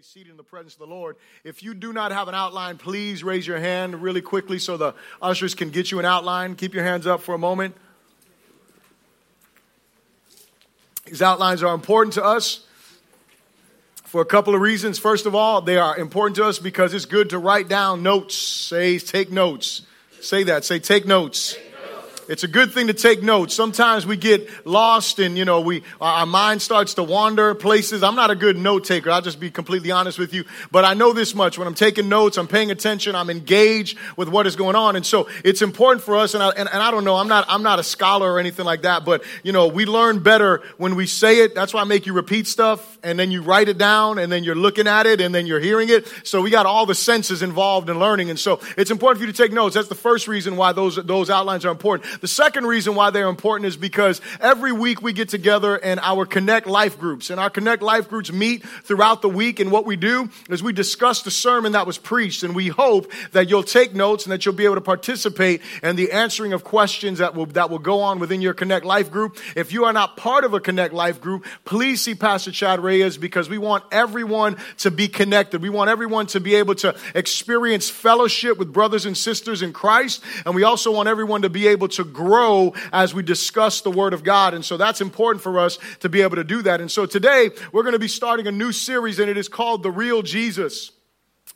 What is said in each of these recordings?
be seated in the presence of the Lord. If you do not have an outline, please raise your hand really quickly so the ushers can get you an outline. Keep your hands up for a moment. These outlines are important to us for a couple of reasons. First of all, they are important to us because it's good to write down notes. Say, take notes. Say that. Say, take notes. Take it's a good thing to take notes. Sometimes we get lost and, you know, we, our mind starts to wander places. I'm not a good note taker. I'll just be completely honest with you. But I know this much. When I'm taking notes, I'm paying attention. I'm engaged with what is going on. And so it's important for us. And I, and, and I don't know, I'm not, I'm not a scholar or anything like that, but, you know, we learn better when we say it. That's why I make you repeat stuff and then you write it down and then you're looking at it and then you're hearing it. So we got all the senses involved in learning. And so it's important for you to take notes. That's the first reason why those, those outlines are important. The second reason why they're important is because every week we get together in our Connect Life groups. And our Connect Life groups meet throughout the week. And what we do is we discuss the sermon that was preached. And we hope that you'll take notes and that you'll be able to participate in the answering of questions that will, that will go on within your Connect Life group. If you are not part of a Connect Life group, please see Pastor Chad Reyes because we want everyone to be connected. We want everyone to be able to experience fellowship with brothers and sisters in Christ. And we also want everyone to be able to grow as we discuss the Word of God. And so that's important for us to be able to do that. And so today we're going to be starting a new series, and it is called The Real Jesus.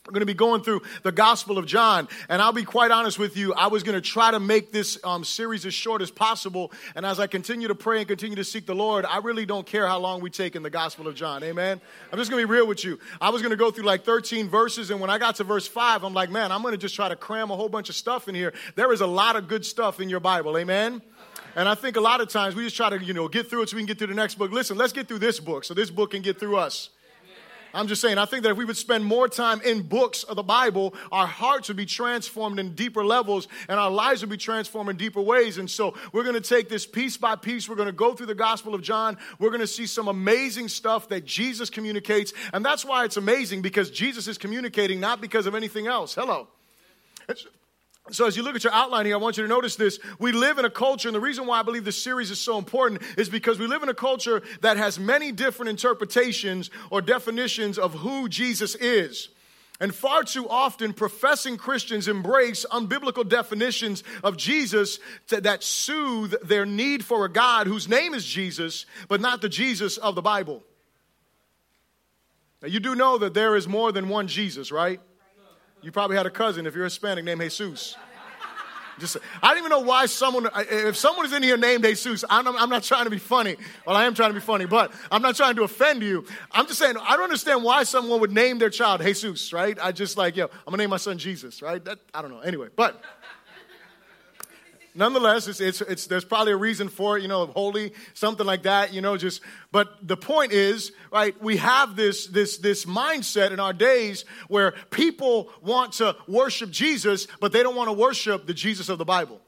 We're going to be going through the Gospel of John. And I'll be quite honest with you, I was going to try to make this um, series as short as possible. And as I continue to pray and continue to seek the Lord, I really don't care how long we take in the Gospel of John. Amen? I'm just going to be real with you. I was going to go through like 13 verses. And when I got to verse 5, I'm like, man, I'm going to just try to cram a whole bunch of stuff in here. There is a lot of good stuff in your Bible. Amen? And I think a lot of times we just try to, you know, get through it so we can get through the next book. Listen, let's get through this book so this book can get through us. I'm just saying, I think that if we would spend more time in books of the Bible, our hearts would be transformed in deeper levels and our lives would be transformed in deeper ways. And so we're going to take this piece by piece. We're going to go through the Gospel of John. We're going to see some amazing stuff that Jesus communicates. And that's why it's amazing because Jesus is communicating, not because of anything else. Hello. It's, so, as you look at your outline here, I want you to notice this. We live in a culture, and the reason why I believe this series is so important is because we live in a culture that has many different interpretations or definitions of who Jesus is. And far too often, professing Christians embrace unbiblical definitions of Jesus to, that soothe their need for a God whose name is Jesus, but not the Jesus of the Bible. Now, you do know that there is more than one Jesus, right? You probably had a cousin, if you're Hispanic, named Jesus. Just, I don't even know why someone, if someone is in here named Jesus, I'm, I'm, not trying to be funny. Well, I am trying to be funny, but I'm not trying to offend you. I'm just saying, I don't understand why someone would name their child Jesus, right? I just like, yo, I'm gonna name my son Jesus, right? That, I don't know. Anyway, but nonetheless, it's, it's, it's, there's probably a reason for it, you know, holy, something like that, you know, just, but the point is, right, we have this, this, this mindset in our days where people want to worship Jesus, but they don't want to worship the Jesus of the Bible.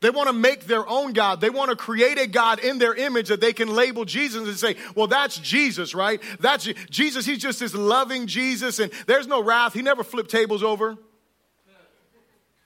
They want to make their own God. They want to create a God in their image that they can label Jesus and say, well, that's Jesus, right? That's Jesus. He's just this loving Jesus, and there's no wrath. He never flipped tables over.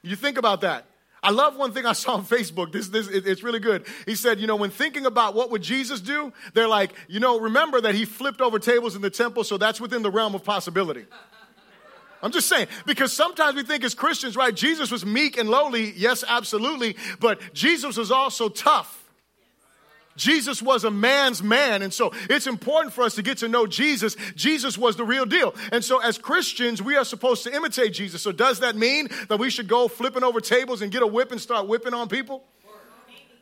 You think about that. I love one thing I saw on Facebook. This, this, it, it's really good. He said, you know, when thinking about what would Jesus do, they're like, you know, remember that he flipped over tables in the temple, so that's within the realm of possibility. I'm just saying, because sometimes we think as Christians, right, Jesus was meek and lowly. Yes, absolutely. But Jesus was also tough. Jesus was a man's man. And so it's important for us to get to know Jesus. Jesus was the real deal. And so as Christians, we are supposed to imitate Jesus. So does that mean that we should go flipping over tables and get a whip and start whipping on people?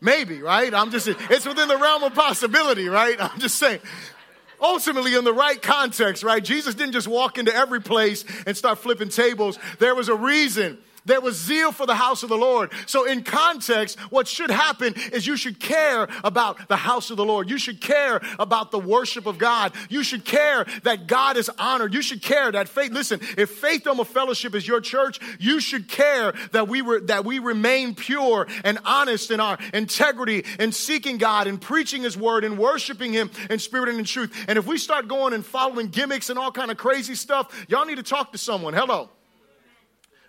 Maybe, right? I'm just, it's within the realm of possibility, right? I'm just saying ultimately in the right context, right? Jesus didn't just walk into every place and start flipping tables. There was a reason there was zeal for the house of the Lord. So, in context, what should happen is you should care about the house of the Lord. You should care about the worship of God. You should care that God is honored. You should care that faith. Listen, if Faith Doma Fellowship is your church, you should care that we were that we remain pure and honest in our integrity in seeking God and preaching His word and worshiping Him in spirit and in truth. And if we start going and following gimmicks and all kind of crazy stuff, y'all need to talk to someone. Hello.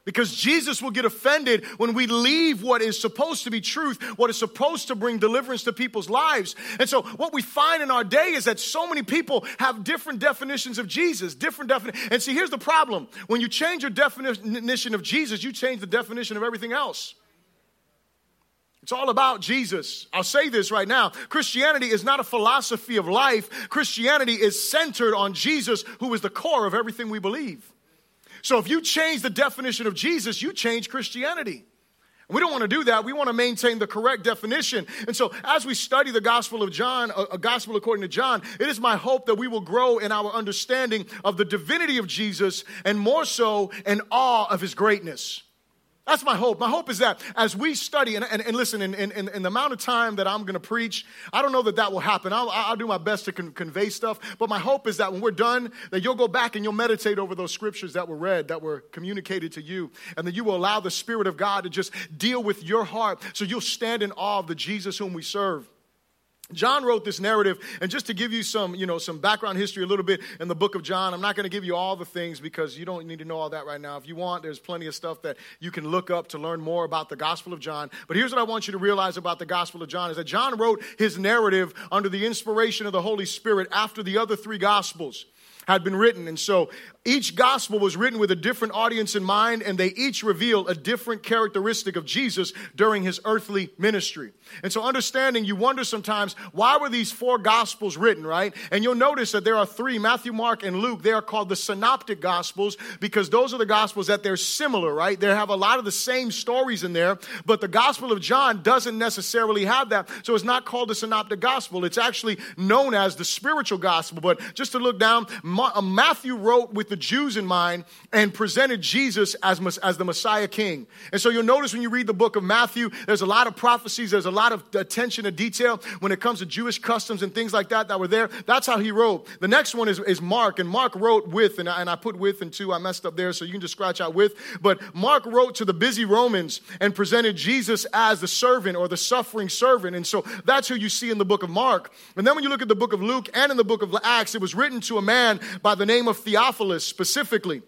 Because Jesus will get offended when we leave what is supposed to be truth, what is supposed to bring deliverance to people's lives. And so, what we find in our day is that so many people have different definitions of Jesus, different definitions. And see, here's the problem when you change your definition of Jesus, you change the definition of everything else. It's all about Jesus. I'll say this right now Christianity is not a philosophy of life, Christianity is centered on Jesus, who is the core of everything we believe. So if you change the definition of Jesus, you change Christianity. We don't want to do that. We want to maintain the correct definition. And so, as we study the Gospel of John, a, a, gospel according to John, it is my hope that we will grow in our understanding of the divinity of Jesus and more so in awe of his greatness. That's my hope. My hope is that as we study, and, and, and listen, in, in, in, the amount of time that I'm going to preach, I don't know that that will happen. I'll, I'll do my best to con- convey stuff, but my hope is that when we're done, that you'll go back and you'll meditate over those scriptures that were read, that were communicated to you, and that you will allow the Spirit of God to just deal with your heart so you'll stand in awe of the Jesus whom we serve. John wrote this narrative, and just to give you some, you know, some background history a little bit in the book of John, I'm not going to give you all the things because you don't need to know all that right now. If you want, there's plenty of stuff that you can look up to learn more about the Gospel of John. But here's what I want you to realize about the Gospel of John is that John wrote his narrative under the inspiration of the Holy Spirit after the other three Gospels had been written. And so each gospel was written with a different audience in mind, and they each reveal a different characteristic of Jesus during his earthly ministry. And so, understanding, you wonder sometimes, why were these four gospels written, right? And you'll notice that there are three Matthew, Mark, and Luke. They are called the synoptic gospels because those are the gospels that they're similar, right? They have a lot of the same stories in there, but the gospel of John doesn't necessarily have that. So, it's not called the synoptic gospel. It's actually known as the spiritual gospel. But just to look down, uh, Matthew wrote with the Jews in mind and presented Jesus as, as the Messiah King. And so you'll notice when you read the book of Matthew, there's a lot of prophecies, there's a lot of attention to detail when it comes to Jewish customs and things like that that were there. That's how he wrote. The next one is, is Mark, and Mark wrote with, and I, and I put with and two, I messed up there, so you can just scratch out with. But Mark wrote to the busy Romans and presented Jesus as the servant or the suffering servant. And so that's who you see in the book of Mark. And then when you look at the book of Luke and in the book of Acts, it was written to a man by the name of Theophilus specifically.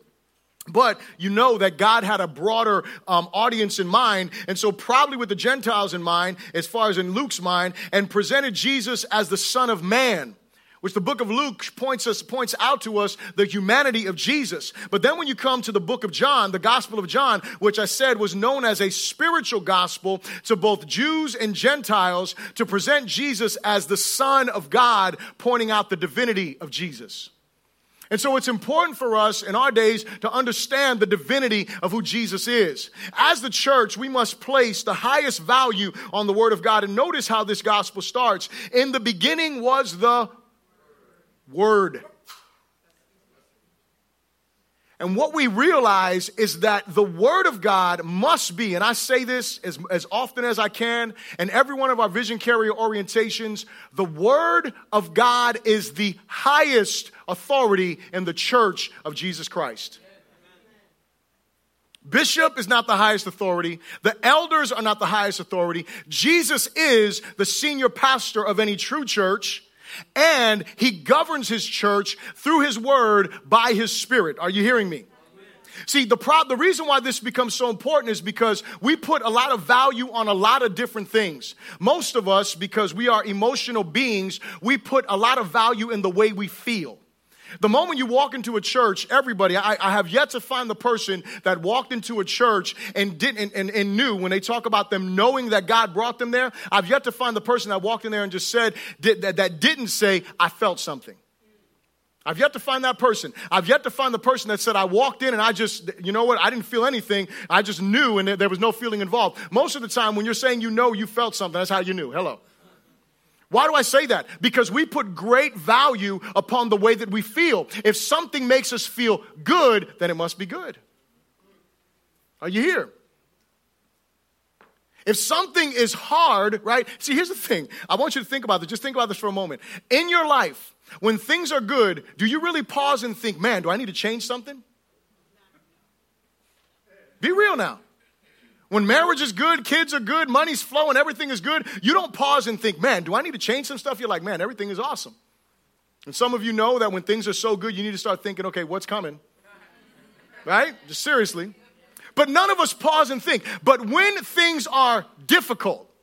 But you know that God had a broader um, audience in mind, and so probably with the Gentiles in mind, as far as in Luke's mind, and presented Jesus as the Son of Man which the book of Luke points us points out to us the humanity of Jesus. But then when you come to the book of John, the Gospel of John, which I said was known as a spiritual gospel to both Jews and Gentiles to present Jesus as the Son of God, pointing out the divinity of Jesus. And so it's important for us in our days to understand the divinity of who Jesus is. As the church, we must place the highest value on the Word of God. And notice how this gospel starts. In the beginning was the Word. And what we realize is that the Word of God must be, and I say this as, as often as I can, in every one of our vision carrier orientations, the Word of God is the highest authority in the church of Jesus Christ. Bishop is not the highest authority. The elders are not the highest authority. Jesus is the senior pastor of any true church and he governs his church through his word by his spirit. Are you hearing me? See, the, pro- the reason why this becomes so important is because we put a lot of value on a lot of different things. Most of us, because we are emotional beings, we put a lot of value in the way we feel. The moment you walk into a church, everybody, I, I, have yet to find the person that walked into a church and didn't and, and, knew when they talk about them knowing that God brought them there. I've yet to find the person that walked in there and just said did, that, that didn't say, I felt something. I've yet to find that person. I've yet to find the person that said, I walked in and I just, you know what, I didn't feel anything. I just knew and there was no feeling involved. Most of the time, when you're saying you know, you felt something, that's how you knew. Hello. Why do I say that? Because we put great value upon the way that we feel. If something makes us feel good, then it must be good. Are you here? If something is hard, right? See, here's the thing. I want you to think about this. Just think about this for a moment. In your life, when things are good, do you really pause and think, man, do I need to change something? Be real now. When marriage is good, kids are good, money's flowing, everything is good, you don't pause and think, man, do I need to change some stuff? You're like, man, everything is awesome. And some of you know that when things are so good, you need to start thinking, okay, what's coming? Right? Just seriously. But none of us pause and think. But when things are difficult,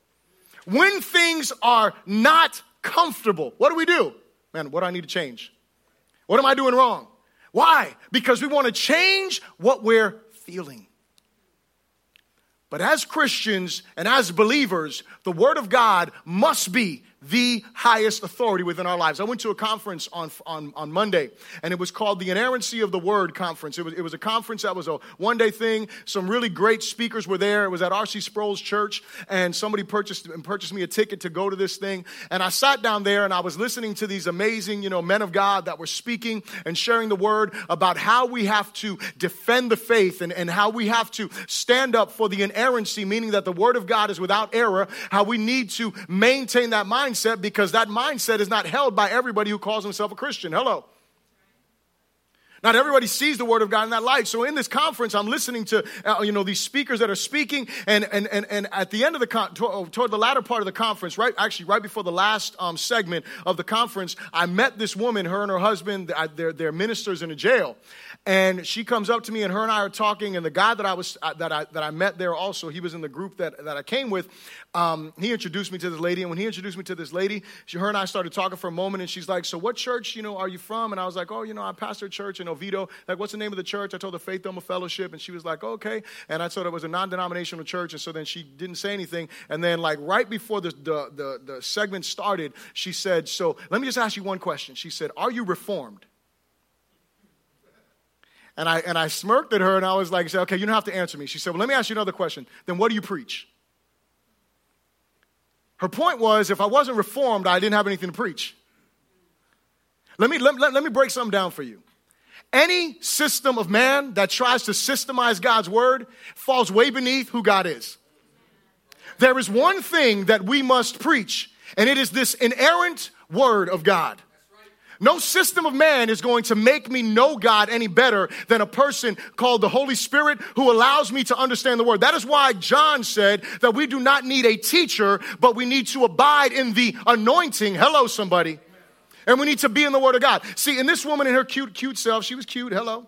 when things are not comfortable, what do we do? Man, what do I need to change? What am I doing wrong? Why? Because we want to change what we're feeling. But as Christians and as believers, the Word of God must be the highest authority within our lives. I went to a conference on, on, on Monday, and it was called the Inerrancy of the Word Conference. It was, it was a conference that was a one day thing. Some really great speakers were there. It was at R.C. Sproul's church, and somebody purchased, and purchased me a ticket to go to this thing. And I sat down there and I was listening to these amazing, you know, men of God that were speaking and sharing the word about how we have to defend the faith and, and how we have to stand up for the inerrancy, meaning that the Word of God is without error, how we need to maintain that mind mindset because that mindset is not held by everybody who calls himself a Christian. Hello. Not everybody sees the word of God in that light. So in this conference, I'm listening to uh, you know these speakers that are speaking, and and and, and at the end of the con- toward, toward the latter part of the conference, right actually right before the last um, segment of the conference, I met this woman, her and her husband, they're, they're ministers in a jail, and she comes up to me, and her and I are talking, and the guy that I was uh, that I that I met there also, he was in the group that that I came with. Um, he introduced me to this lady, and when he introduced me to this lady, she, her and I started talking for a moment, and she's like, "So what church, you know, are you from?" And I was like, "Oh, you know, I pastor a church in Oviedo. Like, what's the name of the church?" I told her Faith Doma Fellowship, and she was like, "Okay." And I told her it was a non-denominational church, and so then she didn't say anything. And then, like right before the the the, the segment started, she said, "So let me just ask you one question." She said, "Are you reformed?" And I, and I smirked at her and I was like, okay, you don't have to answer me. She said, well, let me ask you another question. Then what do you preach? Her point was if I wasn't reformed, I didn't have anything to preach. Let me, let, let, let me break something down for you. Any system of man that tries to systemize God's word falls way beneath who God is. There is one thing that we must preach, and it is this inerrant word of God. No system of man is going to make me know God any better than a person called the Holy Spirit who allows me to understand the word. That is why John said that we do not need a teacher, but we need to abide in the anointing. Hello, somebody. And we need to be in the word of God. See, in this woman in her cute, cute self, she was cute. Hello.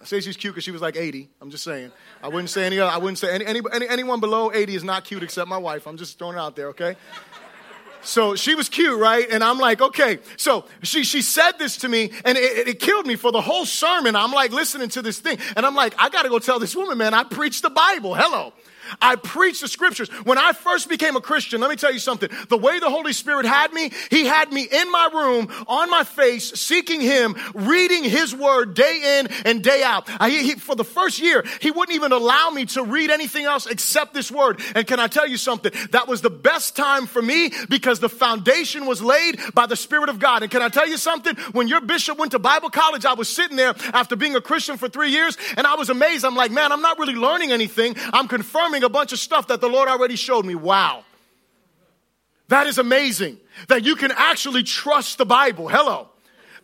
I say she's cute because she was like 80. I'm just saying. I wouldn't say any, other, I wouldn't say any, any, anyone below 80 is not cute except my wife. I'm just throwing it out there, okay? So she was cute, right? And I'm like, okay. So she, she said this to me and it, it killed me for the whole sermon. I'm like listening to this thing and I'm like, I got to go tell this woman, man, I preach the Bible. Hello. I preach the scriptures. When I first became a Christian, let me tell you something. The way the Holy Spirit had me, He had me in my room, on my face, seeking Him, reading His word day in and day out. I, he, for the first year, He wouldn't even allow me to read anything else except this word. And can I tell you something? That was the best time for me because the foundation was laid by the Spirit of God. And can I tell you something? When your bishop went to Bible college, I was sitting there after being a Christian for three years and I was amazed. I'm like, man, I'm not really learning anything. I'm confirming a bunch of stuff that the Lord already showed me. Wow. That is amazing. That you can actually trust the Bible. Hello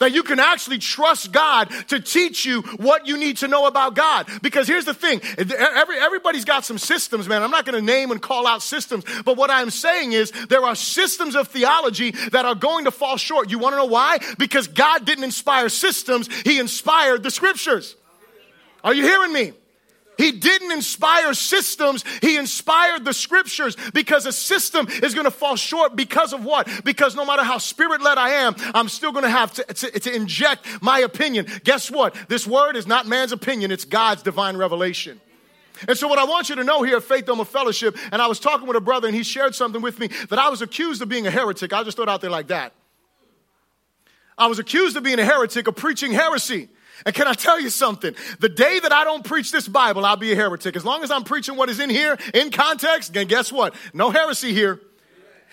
that you can actually trust God to teach you what you need to know about God. Because here's the thing every, everybody's got some systems, man. I'm not going to name and call out systems, but what I'm saying is there are systems of theology that are going to fall short. You want to know why? Because God didn't inspire systems, He inspired the scriptures. Are you hearing me? He didn't inspire systems, he inspired the scriptures because a system is going to fall short because of what? Because no matter how spirit led I am, I'm still going to have to, to inject my opinion. Guess what? This word is not man's opinion, it's God's divine revelation. And so, what I want you to know here at Faith Doma Fellowship, and I was talking with a brother, and he shared something with me that I was accused of being a heretic. I just it out there like that. I was accused of being a heretic, of preaching heresy. And can I tell you something? The day that I don't preach this Bible, I'll be a heretic. As long as I'm preaching what is in here in context, then guess what? No heresy here.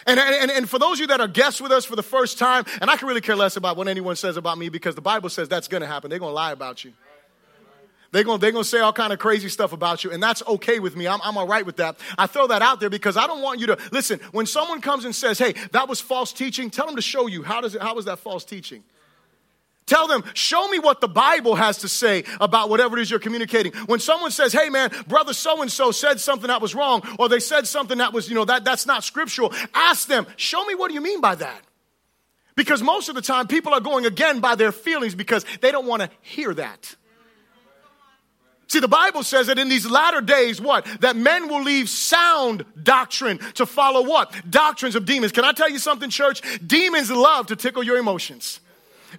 And, and, and for those of you that are guests with us for the first time, and I can really care less about what anyone says about me because the Bible says that's going to happen. They're going to lie about you. They're going they're gonna say all kind of crazy stuff about you, and that's okay with me. I'm, I'm all right with that. I throw that out there because I don't want you to listen. When someone comes and says, "Hey, that was false teaching," tell them to show you how does it, how was that false teaching. Tell them, show me what the Bible has to say about whatever it is you're communicating. When someone says, hey man, brother so and so said something that was wrong, or they said something that was, you know, that, that's not scriptural, ask them, show me what do you mean by that? Because most of the time, people are going again by their feelings because they don't want to hear that. See, the Bible says that in these latter days, what? That men will leave sound doctrine to follow what? Doctrines of demons. Can I tell you something, church? Demons love to tickle your emotions.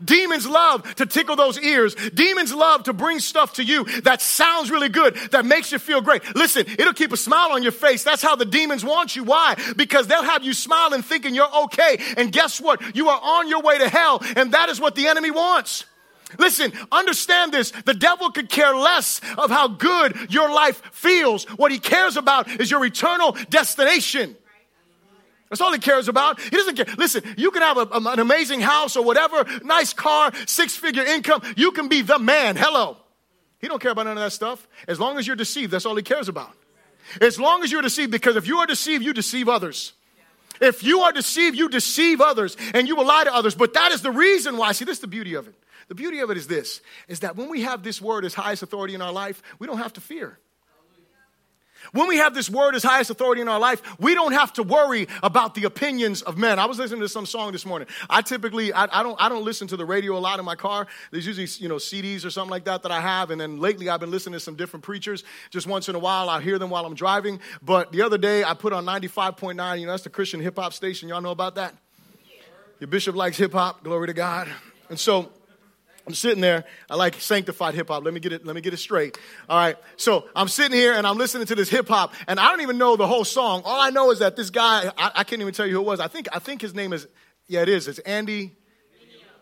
Demons love to tickle those ears. Demons love to bring stuff to you that sounds really good, that makes you feel great. Listen, it'll keep a smile on your face. That's how the demons want you. Why? Because they'll have you smiling thinking you're okay. And guess what? You are on your way to hell, and that is what the enemy wants. Listen, understand this. The devil could care less of how good your life feels. What he cares about is your eternal destination. That's all he cares about. He doesn't care. Listen, you can have a, an amazing house or whatever, nice car, six figure income. You can be the man. Hello. He don't care about none of that stuff. As long as you're deceived, that's all he cares about. As long as you're deceived, because if you are deceived, you deceive others. If you are deceived, you deceive others and you will lie to others. But that is the reason why. See, this is the beauty of it. The beauty of it is this is that when we have this word as highest authority in our life, we don't have to fear. When we have this word as highest authority in our life, we don't have to worry about the opinions of men. I was listening to some song this morning. I typically, I, I, don't, I don't listen to the radio a lot in my car. There's usually, you know, CDs or something like that that I have. And then lately I've been listening to some different preachers. Just once in a while, I hear them while I'm driving. But the other day I put on 95.9, you know, that's the Christian hip hop station. Y'all know about that? Your bishop likes hip hop. Glory to God. And so I'm sitting there. I like sanctified hip hop. Let me get it. Let me get it straight. All right. So I'm sitting here and I'm listening to this hip hop, and I don't even know the whole song. All I know is that this guy. I, I can't even tell you who it was. I think. I think his name is. Yeah, it is. It's Andy.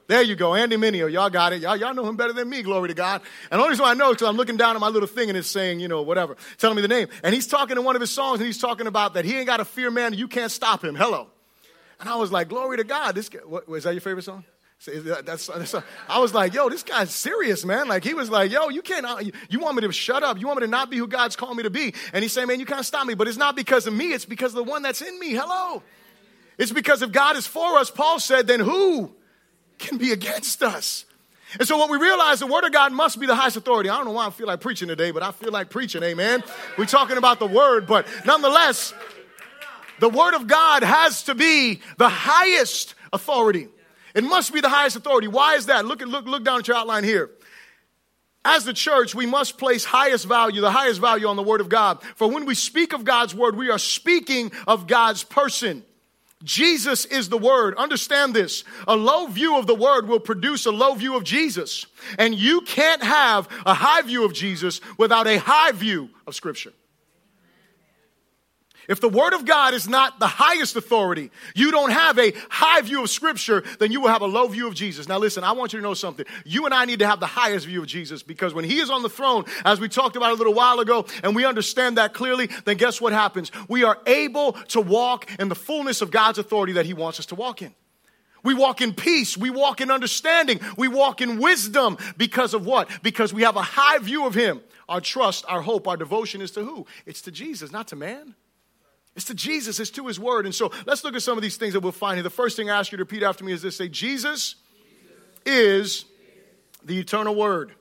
There you go, Andy Mineo. Y'all got it. Y'all, y'all know him better than me, glory to God. And the only reason I know is because I'm looking down at my little thing and it's saying, you know, whatever, telling me the name. And he's talking in one of his songs and he's talking about that he ain't got to fear man, you can't stop him. Hello. And I was like, glory to God. This what, is that your favorite song? That's, that's, I was like, yo, this guy's serious, man. Like, he was like, yo, you can't, uh, you want me to shut up. You want me to not be who God's called me to be. And he's saying, man, you can't stop me. But it's not because of me, it's because of the one that's in me. Hello. It's because if God is for us, Paul said, then who can be against us? And so what we realize, the word of God must be the highest authority. I don't know why I feel like preaching today, but I feel like preaching, amen. We're talking about the word, but nonetheless, the word of God has to be the highest authority. It must be the highest authority. Why is that? Look at look look down at your outline here. As the church, we must place highest value, the highest value on the word of God. For when we speak of God's word, we are speaking of God's person. Jesus is the word. Understand this. A low view of the word will produce a low view of Jesus. And you can't have a high view of Jesus without a high view of scripture. If the Word of God is not the highest authority, you don't have a high view of Scripture, then you will have a low view of Jesus. Now, listen, I want you to know something. You and I need to have the highest view of Jesus because when He is on the throne, as we talked about a little while ago, and we understand that clearly, then guess what happens? We are able to walk in the fullness of God's authority that He wants us to walk in. We walk in peace. We walk in understanding. We walk in wisdom because of what? Because we have a high view of Him. Our trust, our hope, our devotion is to who? It's to Jesus, not to man. It's to Jesus, it's to his word. And so let's look at some of these things that we'll find here. The first thing I ask you to repeat after me is this say, Jesus, is the eternal word.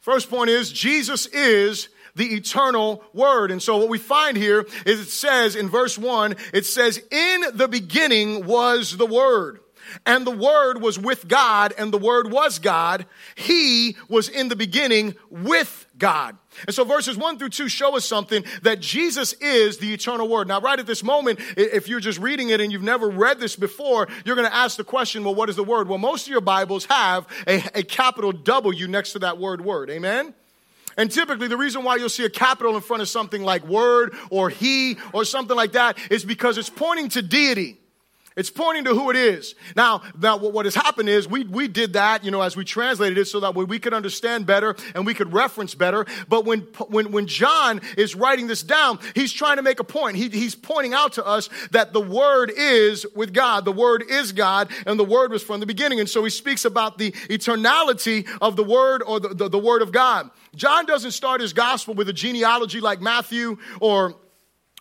First point is, Jesus is the eternal word. And so what we find here is it says in verse 1, it says, In the beginning was the word. And the Word was with God, and the Word was God. He was in the beginning with God. And so verses one through two show us something that Jesus is the eternal word. Now, right at this moment, if you're just reading it and you've never read this before, you're going to ask the question, well, what is the word? Well, most of your Bibles have a, a capital W next to that word word. Amen? And typically, the reason why you'll see a capital in front of something like word or he or something like that is because it's pointing to deity. It's pointing to who it is. Now, now what has happened is we, we did that, you know, as we translated it so that we could understand better and we could reference better. But when, when, when John is writing this down, he's trying to make a point. He, he's pointing out to us that the Word is with God. The Word is God and the Word was from the beginning. And so he speaks about the eternality of the Word or the, the, the Word of God. John doesn't start his gospel with a genealogy like Matthew or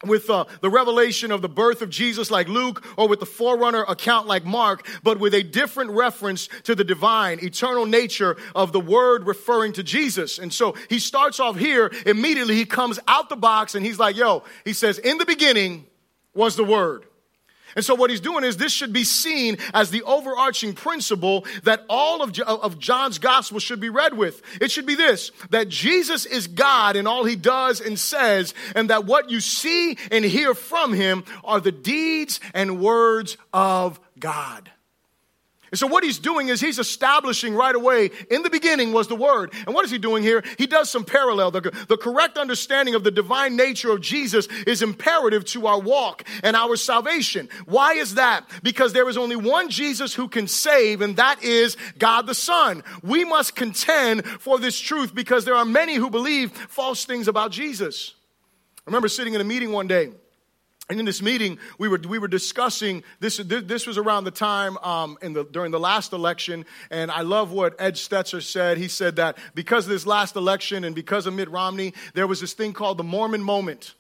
with uh, the revelation of the birth of Jesus like Luke or with the forerunner account like Mark, but with a different reference to the divine, eternal nature of the word referring to Jesus. And so he starts off here, immediately he comes out the box and he's like, yo, he says, in the beginning was the word. And so, what he's doing is this should be seen as the overarching principle that all of, of John's gospel should be read with. It should be this that Jesus is God in all he does and says, and that what you see and hear from him are the deeds and words of God. And so, what he's doing is he's establishing right away, in the beginning was the Word. And what is he doing here? He does some parallel. The, the correct understanding of the divine nature of Jesus is imperative to our walk and our salvation. Why is that? Because there is only one Jesus who can save, and that is God the Son. We must contend for this truth because there are many who believe false things about Jesus. I remember sitting in a meeting one day and in this meeting, we were, we were discussing this. This was around the time um, in the, during the last election. And I love what Ed Stetzer said. He said that because of this last election and because of Mitt Romney, there was this thing called the Mormon moment.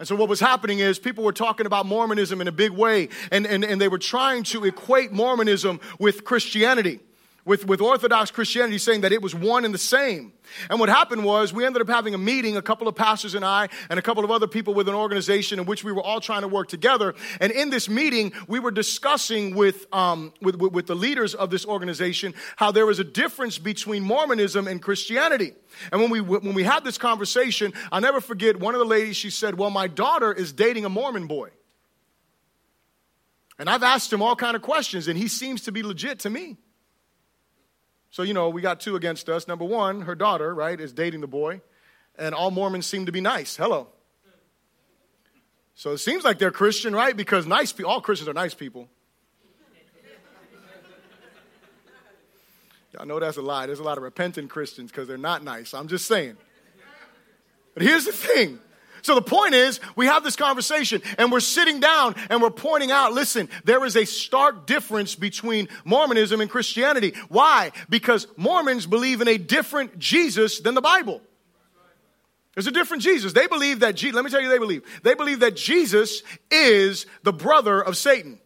And so what was happening is people were talking about Mormonism in a big way. And, and, and they were trying to equate Mormonism with Christianity with, with Orthodox Christianity saying that it was one and the same. And what happened was we ended up having a meeting, a couple of pastors and I, and a couple of other people with an organization in which we were all trying to work together. And in this meeting, we were discussing with, um, with, with, with the leaders of this organization how there was a difference between Mormonism and Christianity. And when we, when we had this conversation, I'll never forget one of the ladies, she said, Well, my daughter is dating a Mormon boy. And I've asked him all kind of questions, and he seems to be legit to me. So, you know, we got two against us. Number one, her daughter, right, is dating the boy, and all Mormons seem to be nice. Hello. So it seems like they're Christian, right? Because nice all Christians are nice people. Y'all know that's a lie. There's a lot of repentant Christians because they're not nice. I'm just saying. But here's the thing so the point is, we have this conversation and we're sitting down and we're pointing out listen, there is a stark difference between Mormonism and Christianity. Why? Because Mormons believe in a different Jesus than the Bible. There's a different Jesus. They believe that, Je- let me tell you, they believe. They believe that Jesus is the brother of Satan.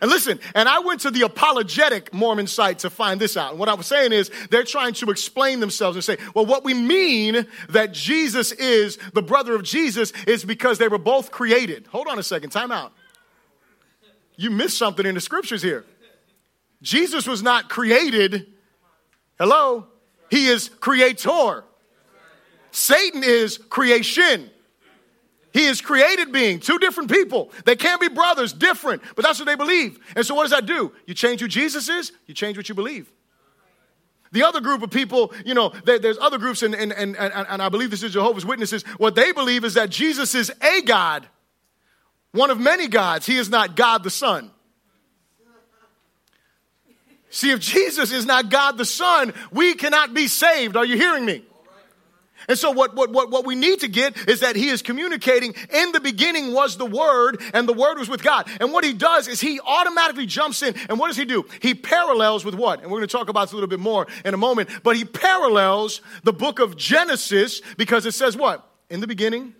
And listen, and I went to the apologetic Mormon site to find this out. And what I was saying is they're trying to explain themselves and say, well, what we mean that Jesus is the brother of Jesus is because they were both created. Hold on a second, time out. You missed something in the scriptures here. Jesus was not created. Hello? He is creator. Satan is creation. He is created being, two different people. They can't be brothers, different, but that's what they believe. And so what does that do? You change who Jesus is, you change what you believe. The other group of people, you know, there's other groups, and, and, and, and I believe this is Jehovah's Witnesses. What they believe is that Jesus is a God, one of many gods. He is not God the Son. See, if Jesus is not God the Son, we cannot be saved. Are you hearing me? And so what, what, what, what we need to get is that he is communicating in the beginning was the word and the word was with God. And what he does is he automatically jumps in. And what does he do? He parallels with what? And we're going to talk about this a little bit more in a moment. But he parallels the book of Genesis because it says what? In the beginning,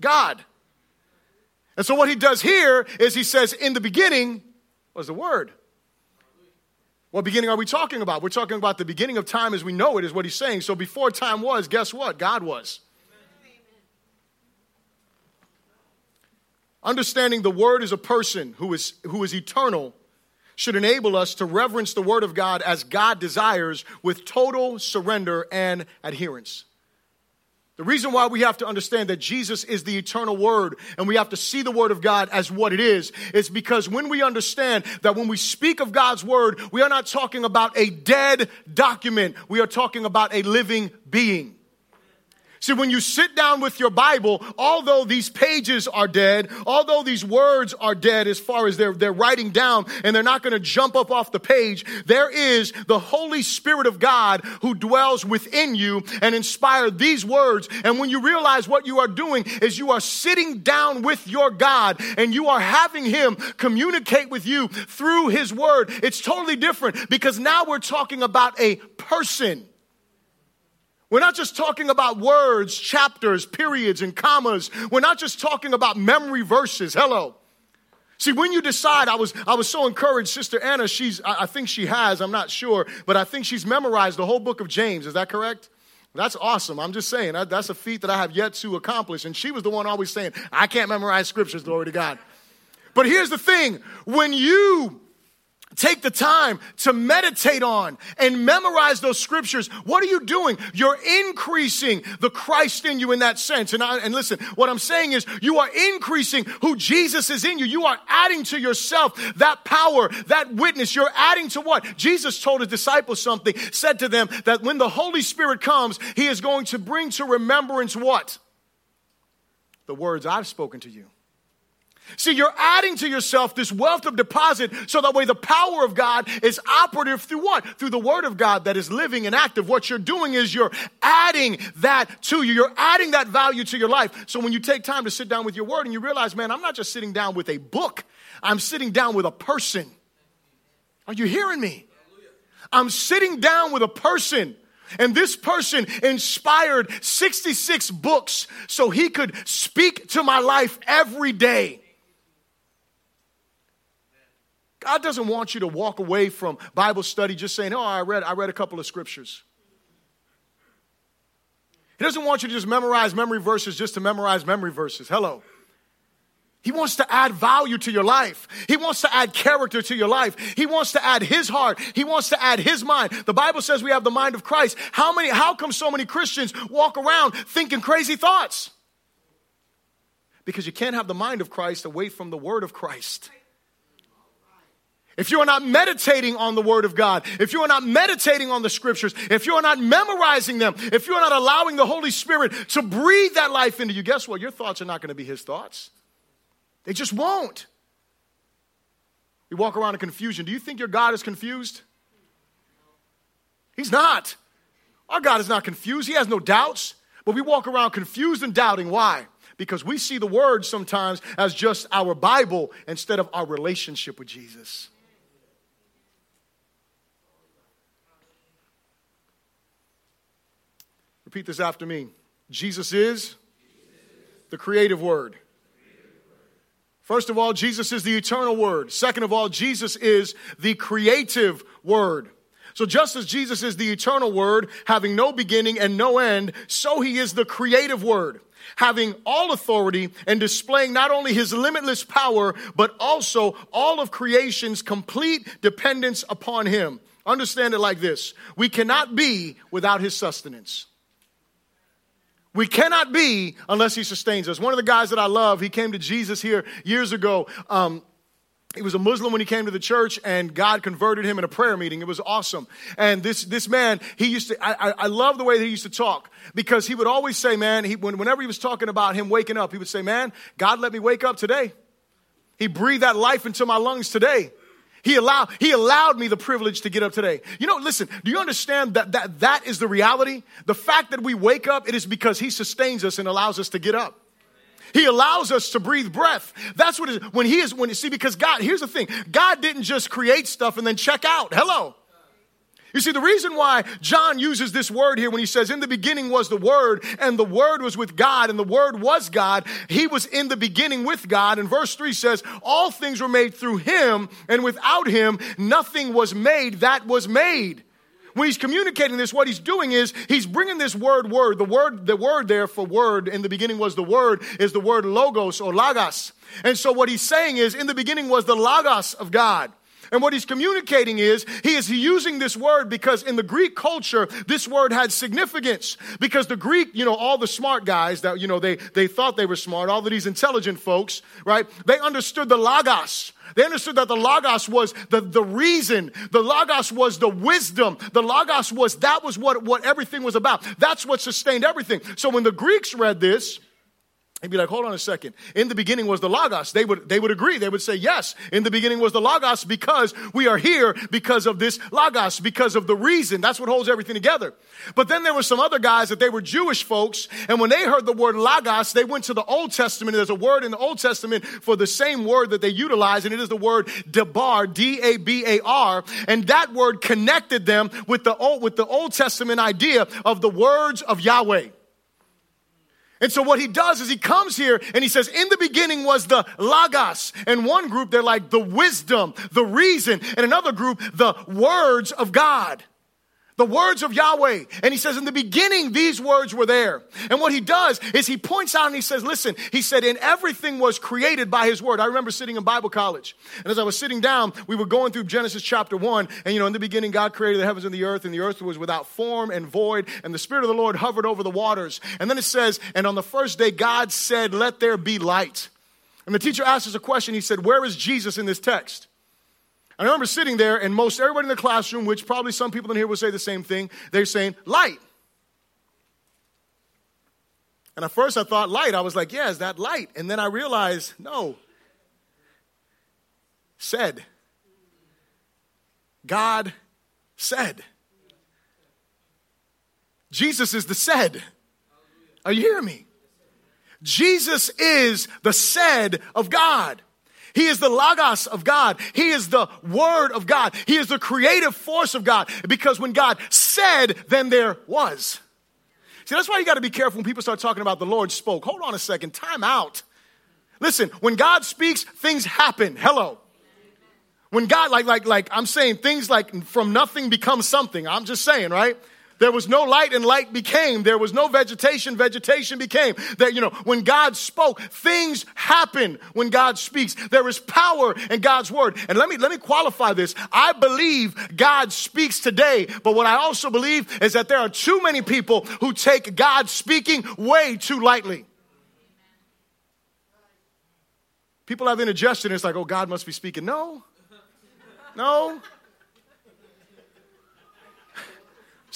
God. And so what he does here is he says, in the beginning was the word. What beginning are we talking about? We're talking about the beginning of time as we know it, is what he's saying. So before time was, guess what? God was. Understanding the Word is a person who is, who is eternal should enable us to reverence the Word of God as God desires with total surrender and adherence. The reason why we have to understand that Jesus is the eternal word and we have to see the word of God as what it is, is because when we understand that when we speak of God's word, we are not talking about a dead document. We are talking about a living being. See, when you sit down with your Bible, although these pages are dead, although these words are dead as far as they're, they're writing down and they're not going to jump up off the page, there is the Holy Spirit of God who dwells within you and inspired these words. And when you realize what you are doing is you are sitting down with your God and you are having Him communicate with you through His Word, it's totally different because now we're talking about a person. We're not just talking about words, chapters, periods, and commas. We're not just talking about memory verses. Hello. See, when you decide, I was, I was so encouraged. Sister Anna, she's, I think she has, I'm not sure, but I think she's memorized the whole book of James. Is that correct? That's awesome. I'm just saying, that's a feat that I have yet to accomplish. And she was the one always saying, I can't memorize scriptures, glory to God. But here's the thing when you take the time to meditate on and memorize those scriptures, what are you doing? You're increasing the Christ in you in that sense. And, I, and listen, what I'm saying is you are increasing who Jesus is in you. You are adding to yourself that power, that witness. You're adding to what? Jesus told his disciples something, said to them that when the Holy Spirit comes, he is going to bring to remembrance what? The words I've spoken to you. See, you're adding to yourself this wealth of deposit so that way the power of God is operative through what? Through the word of God that is living and active. What you're doing is you're adding that to you. You're adding that value to your life. So when you take time to sit down with your word and you realize, man, I'm not just sitting down with a book, I'm sitting down with a person. Are you hearing me? I'm sitting down with a person. And this person inspired 66 books so he could speak to my life every day. God doesn't want you to walk away from Bible study just saying, "Oh, I read I read a couple of scriptures." He doesn't want you to just memorize memory verses just to memorize memory verses. Hello. He wants to add value to your life. He wants to add character to your life. He wants to add his heart. He wants to add his mind. The Bible says we have the mind of Christ. How many how come so many Christians walk around thinking crazy thoughts? Because you can't have the mind of Christ away from the word of Christ if you are not meditating on the Word of God, if you are not meditating on the Scriptures, if you are not memorizing them, if you are not allowing the Holy Spirit to breathe that life into you, guess what? Your thoughts are not going to be His thoughts. They just won't. You walk around in confusion. Do you think your God is confused? He's not. Our God is not confused. He has no doubts. But we walk around confused and doubting. Why? Because we see the Word sometimes as just our Bible instead of our relationship with Jesus. Repeat this after me. Jesus is the creative word. First of all, Jesus is the eternal word. Second of all, Jesus is the creative word. So just as Jesus is the eternal word, having no beginning and no end, so he is the creative word, having all authority and displaying not only his limitless power, but also all of creation's complete dependence upon him. Understand it like this. We cannot be without his sustenance. We cannot be unless He sustains us. One of the guys that I love, he came to Jesus here years ago. Um, he was a Muslim when he came to the church, and God converted him in a prayer meeting. It was awesome. And this this man, he used to. I, I love the way that he used to talk because he would always say, "Man," he, when, whenever he was talking about him waking up, he would say, "Man, God let me wake up today. He breathed that life into my lungs today." He allowed, he allowed me the privilege to get up today. You know, listen, do you understand that, that that is the reality? The fact that we wake up, it is because he sustains us and allows us to get up. He allows us to breathe breath. That's what it is. When he is, when you see, because God, here's the thing. God didn't just create stuff and then check out. Hello. You see, the reason why John uses this word here when he says, In the beginning was the Word, and the Word was with God, and the Word was God, he was in the beginning with God. And verse 3 says, All things were made through him, and without him, nothing was made that was made when he's communicating this, what he's doing is he's bringing this word, word. The word, the word there for word in the beginning was the word is the word logos or logos. And so what he's saying is in the beginning was the logos of God. And what he's communicating is he is using this word because in the Greek culture, this word had significance. Because the Greek, you know, all the smart guys that, you know, they, they thought they were smart, all of these intelligent folks, right? They understood the logos. They understood that the Logos was the, the reason. The Logos was the wisdom. The Logos was, that was what, what everything was about. That's what sustained everything. So when the Greeks read this, Be like, hold on a second. In the beginning was the Logos. They would, they would agree. They would say, yes, in the beginning was the Logos because we are here because of this Logos, because of the reason. That's what holds everything together. But then there were some other guys that they were Jewish folks. And when they heard the word Logos, they went to the Old Testament. There's a word in the Old Testament for the same word that they utilize. And it is the word Dabar, D-A-B-A-R. And that word connected them with the Old, with the Old Testament idea of the words of Yahweh. And so what he does is he comes here and he says, in the beginning was the logos. And one group, they're like the wisdom, the reason. And another group, the words of God. The words of Yahweh. And he says, in the beginning, these words were there. And what he does is he points out and he says, listen, he said, and everything was created by his word. I remember sitting in Bible college. And as I was sitting down, we were going through Genesis chapter one. And you know, in the beginning, God created the heavens and the earth, and the earth was without form and void. And the Spirit of the Lord hovered over the waters. And then it says, and on the first day, God said, let there be light. And the teacher asked us a question. He said, where is Jesus in this text? I remember sitting there, and most everybody in the classroom, which probably some people in here would say the same thing, they're saying, light. And at first I thought light. I was like, yeah, is that light? And then I realized, no. Said. God said. Jesus is the said. Are you hearing me? Jesus is the said of God. He is the Logos of God. He is the Word of God. He is the creative force of God. Because when God said, then there was. See, that's why you got to be careful when people start talking about the Lord spoke. Hold on a second. Time out. Listen, when God speaks, things happen. Hello. When God, like, like, like, I'm saying things like from nothing becomes something. I'm just saying, right? There was no light and light became. There was no vegetation, vegetation became. That, you know, when God spoke, things happen when God speaks. There is power in God's word. And let me, let me qualify this. I believe God speaks today, but what I also believe is that there are too many people who take God speaking way too lightly. People have indigestion. It's like, oh, God must be speaking. No. No.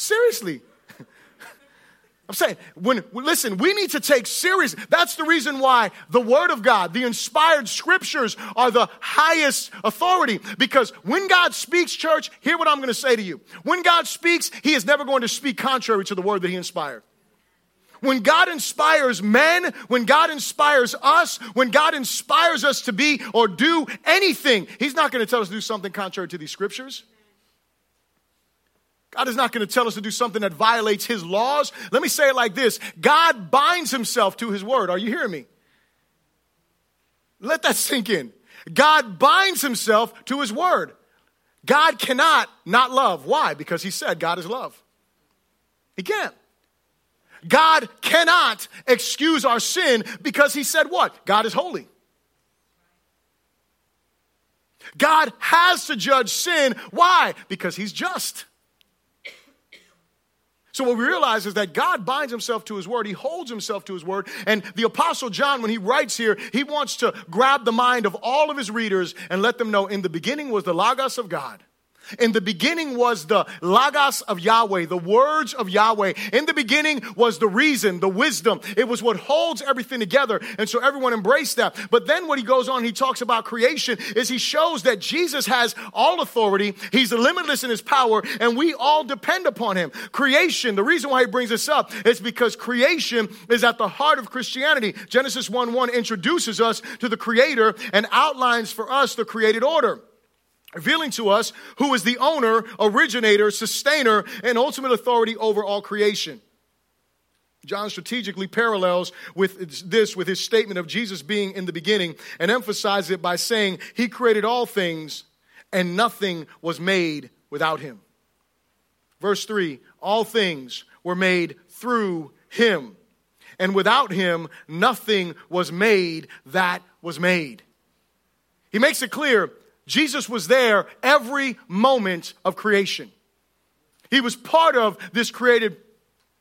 Seriously. I'm saying, when, listen, we need to take serious. That's the reason why the Word of God, the inspired scriptures are the highest authority. Because when God speaks, church, hear what I'm going to say to you. When God speaks, He is never going to speak contrary to the Word that He inspired. When God inspires men, when God inspires us, when God inspires us to be or do anything, He's not going to tell us to do something contrary to these scriptures. God is not going to tell us to do something that violates his laws. Let me say it like this God binds himself to his word. Are you hearing me? Let that sink in. God binds himself to his word. God cannot not love. Why? Because he said God is love. He can't. God cannot excuse our sin because he said what? God is holy. God has to judge sin. Why? Because he's just. So what we realize is that God binds himself to his word. He holds himself to his word. And the apostle John, when he writes here, he wants to grab the mind of all of his readers and let them know in the beginning was the Logos of God. In the beginning was the logos of Yahweh, the words of Yahweh. In the beginning was the reason, the wisdom. It was what holds everything together. And so everyone embraced that. But then what he goes on, he talks about creation, is he shows that Jesus has all authority. He's limitless in his power, and we all depend upon him. Creation, the reason why he brings this up is because creation is at the heart of Christianity. Genesis 1 1 introduces us to the Creator and outlines for us the created order revealing to us who is the owner, originator, sustainer, and ultimate authority over all creation. John strategically parallels with this with his statement of Jesus being in the beginning and emphasizes it by saying he created all things and nothing was made without him. Verse 3 All things were made through him, and without him nothing was made that was made. He makes it clear Jesus was there every moment of creation. He was part of this created,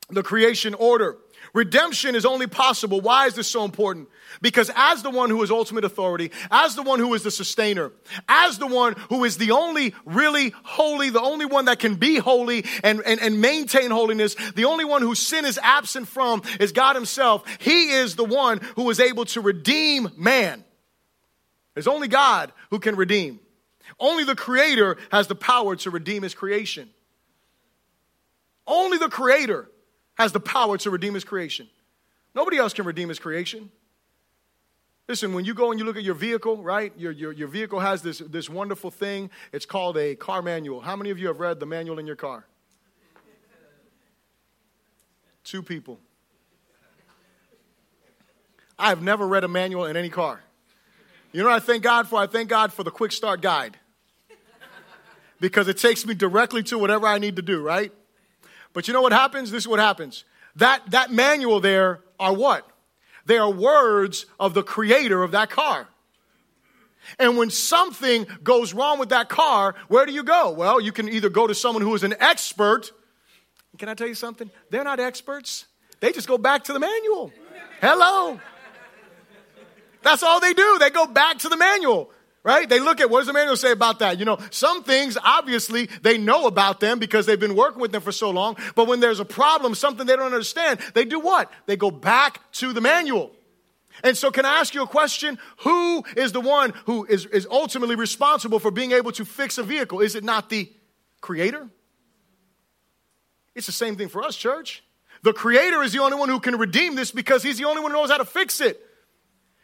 the creation order. Redemption is only possible. Why is this so important? Because as the one who is ultimate authority, as the one who is the sustainer, as the one who is the only really holy, the only one that can be holy and, and, and maintain holiness, the only one whose sin is absent from is God Himself. He is the one who is able to redeem man. There's only God who can redeem. Only the Creator has the power to redeem His creation. Only the Creator has the power to redeem His creation. Nobody else can redeem His creation. Listen, when you go and you look at your vehicle, right? Your, your, your vehicle has this, this wonderful thing. It's called a car manual. How many of you have read the manual in your car? Two people. I have never read a manual in any car. You know what I thank God for? I thank God for the quick start guide. Because it takes me directly to whatever I need to do, right? But you know what happens? This is what happens. That, that manual there are what? They are words of the creator of that car. And when something goes wrong with that car, where do you go? Well, you can either go to someone who is an expert. Can I tell you something? They're not experts. They just go back to the manual. Hello. That's all they do. They go back to the manual right? They look at what does the manual say about that? You know, some things obviously they know about them because they've been working with them for so long. But when there's a problem, something they don't understand, they do what? They go back to the manual. And so, can I ask you a question? Who is the one who is, is ultimately responsible for being able to fix a vehicle? Is it not the creator? It's the same thing for us, church. The creator is the only one who can redeem this because he's the only one who knows how to fix it.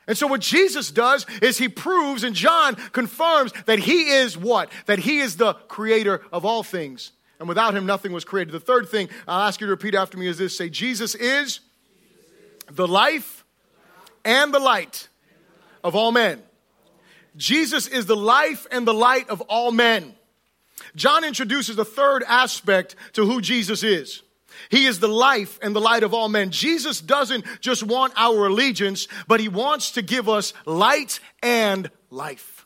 And so, what Jesus does is he proves, and John confirms that he is what? That he is the creator of all things. And without him, nothing was created. The third thing I'll ask you to repeat after me is this say, Jesus is the life and the light of all men. Jesus is the life and the light of all men. John introduces the third aspect to who Jesus is. He is the life and the light of all men. Jesus doesn't just want our allegiance, but he wants to give us light and life.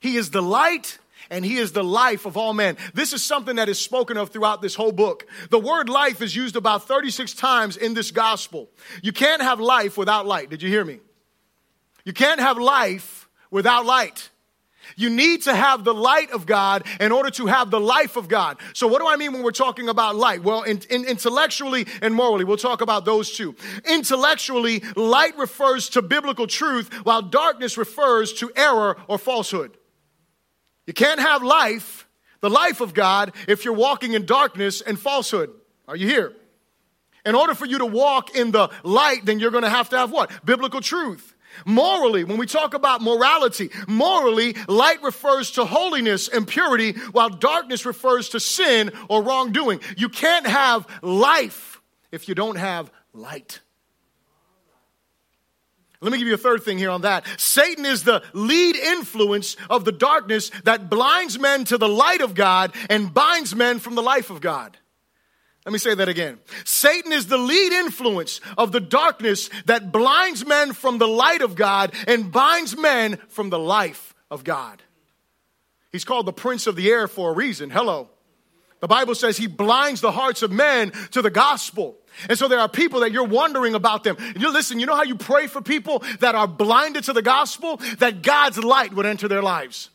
He is the light and he is the life of all men. This is something that is spoken of throughout this whole book. The word life is used about 36 times in this gospel. You can't have life without light. Did you hear me? You can't have life without light. You need to have the light of God in order to have the life of God. So, what do I mean when we're talking about light? Well, in, in, intellectually and morally, we'll talk about those two. Intellectually, light refers to biblical truth, while darkness refers to error or falsehood. You can't have life, the life of God, if you're walking in darkness and falsehood. Are you here? In order for you to walk in the light, then you're going to have to have what? Biblical truth. Morally, when we talk about morality, morally, light refers to holiness and purity, while darkness refers to sin or wrongdoing. You can't have life if you don't have light. Let me give you a third thing here on that. Satan is the lead influence of the darkness that blinds men to the light of God and binds men from the life of God. Let me say that again. Satan is the lead influence of the darkness that blinds men from the light of God and binds men from the life of God. He's called the prince of the air for a reason. Hello. The Bible says he blinds the hearts of men to the gospel. And so there are people that you're wondering about them. You listen, you know how you pray for people that are blinded to the gospel? That God's light would enter their lives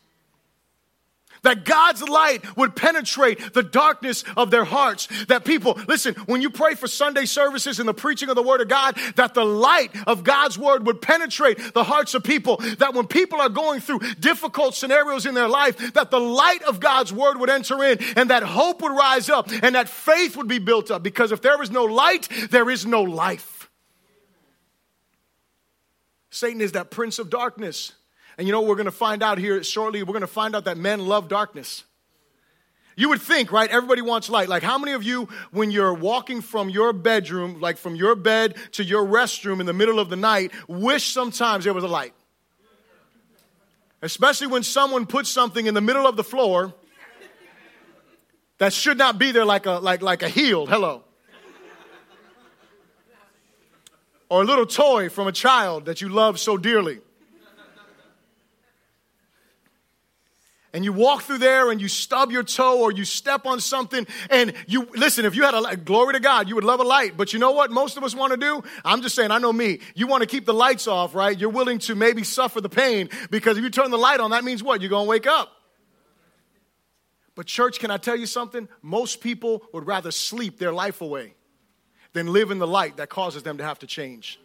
that God's light would penetrate the darkness of their hearts. That people, listen, when you pray for Sunday services and the preaching of the Word of God, that the light of God's Word would penetrate the hearts of people. That when people are going through difficult scenarios in their life, that the light of God's Word would enter in and that hope would rise up and that faith would be built up. Because if there is no light, there is no life. Satan is that prince of darkness. And you know, we're going to find out here shortly, we're going to find out that men love darkness. You would think, right? Everybody wants light. Like, how many of you, when you're walking from your bedroom, like from your bed to your restroom in the middle of the night, wish sometimes there was a light? Especially when someone puts something in the middle of the floor that should not be there, like a, like, like a heel. Hello. Or a little toy from a child that you love so dearly. And you walk through there and you stub your toe or you step on something and you listen if you had a glory to god you would love a light. But you know what most of us want to do? I'm just saying i know me. You want to keep the lights off right? You're willing to maybe suffer the pain because if you turn the light on that means what? You're going to wake up. But church can i tell you something? Most people would rather sleep their life away than live in the light that causes them to have to change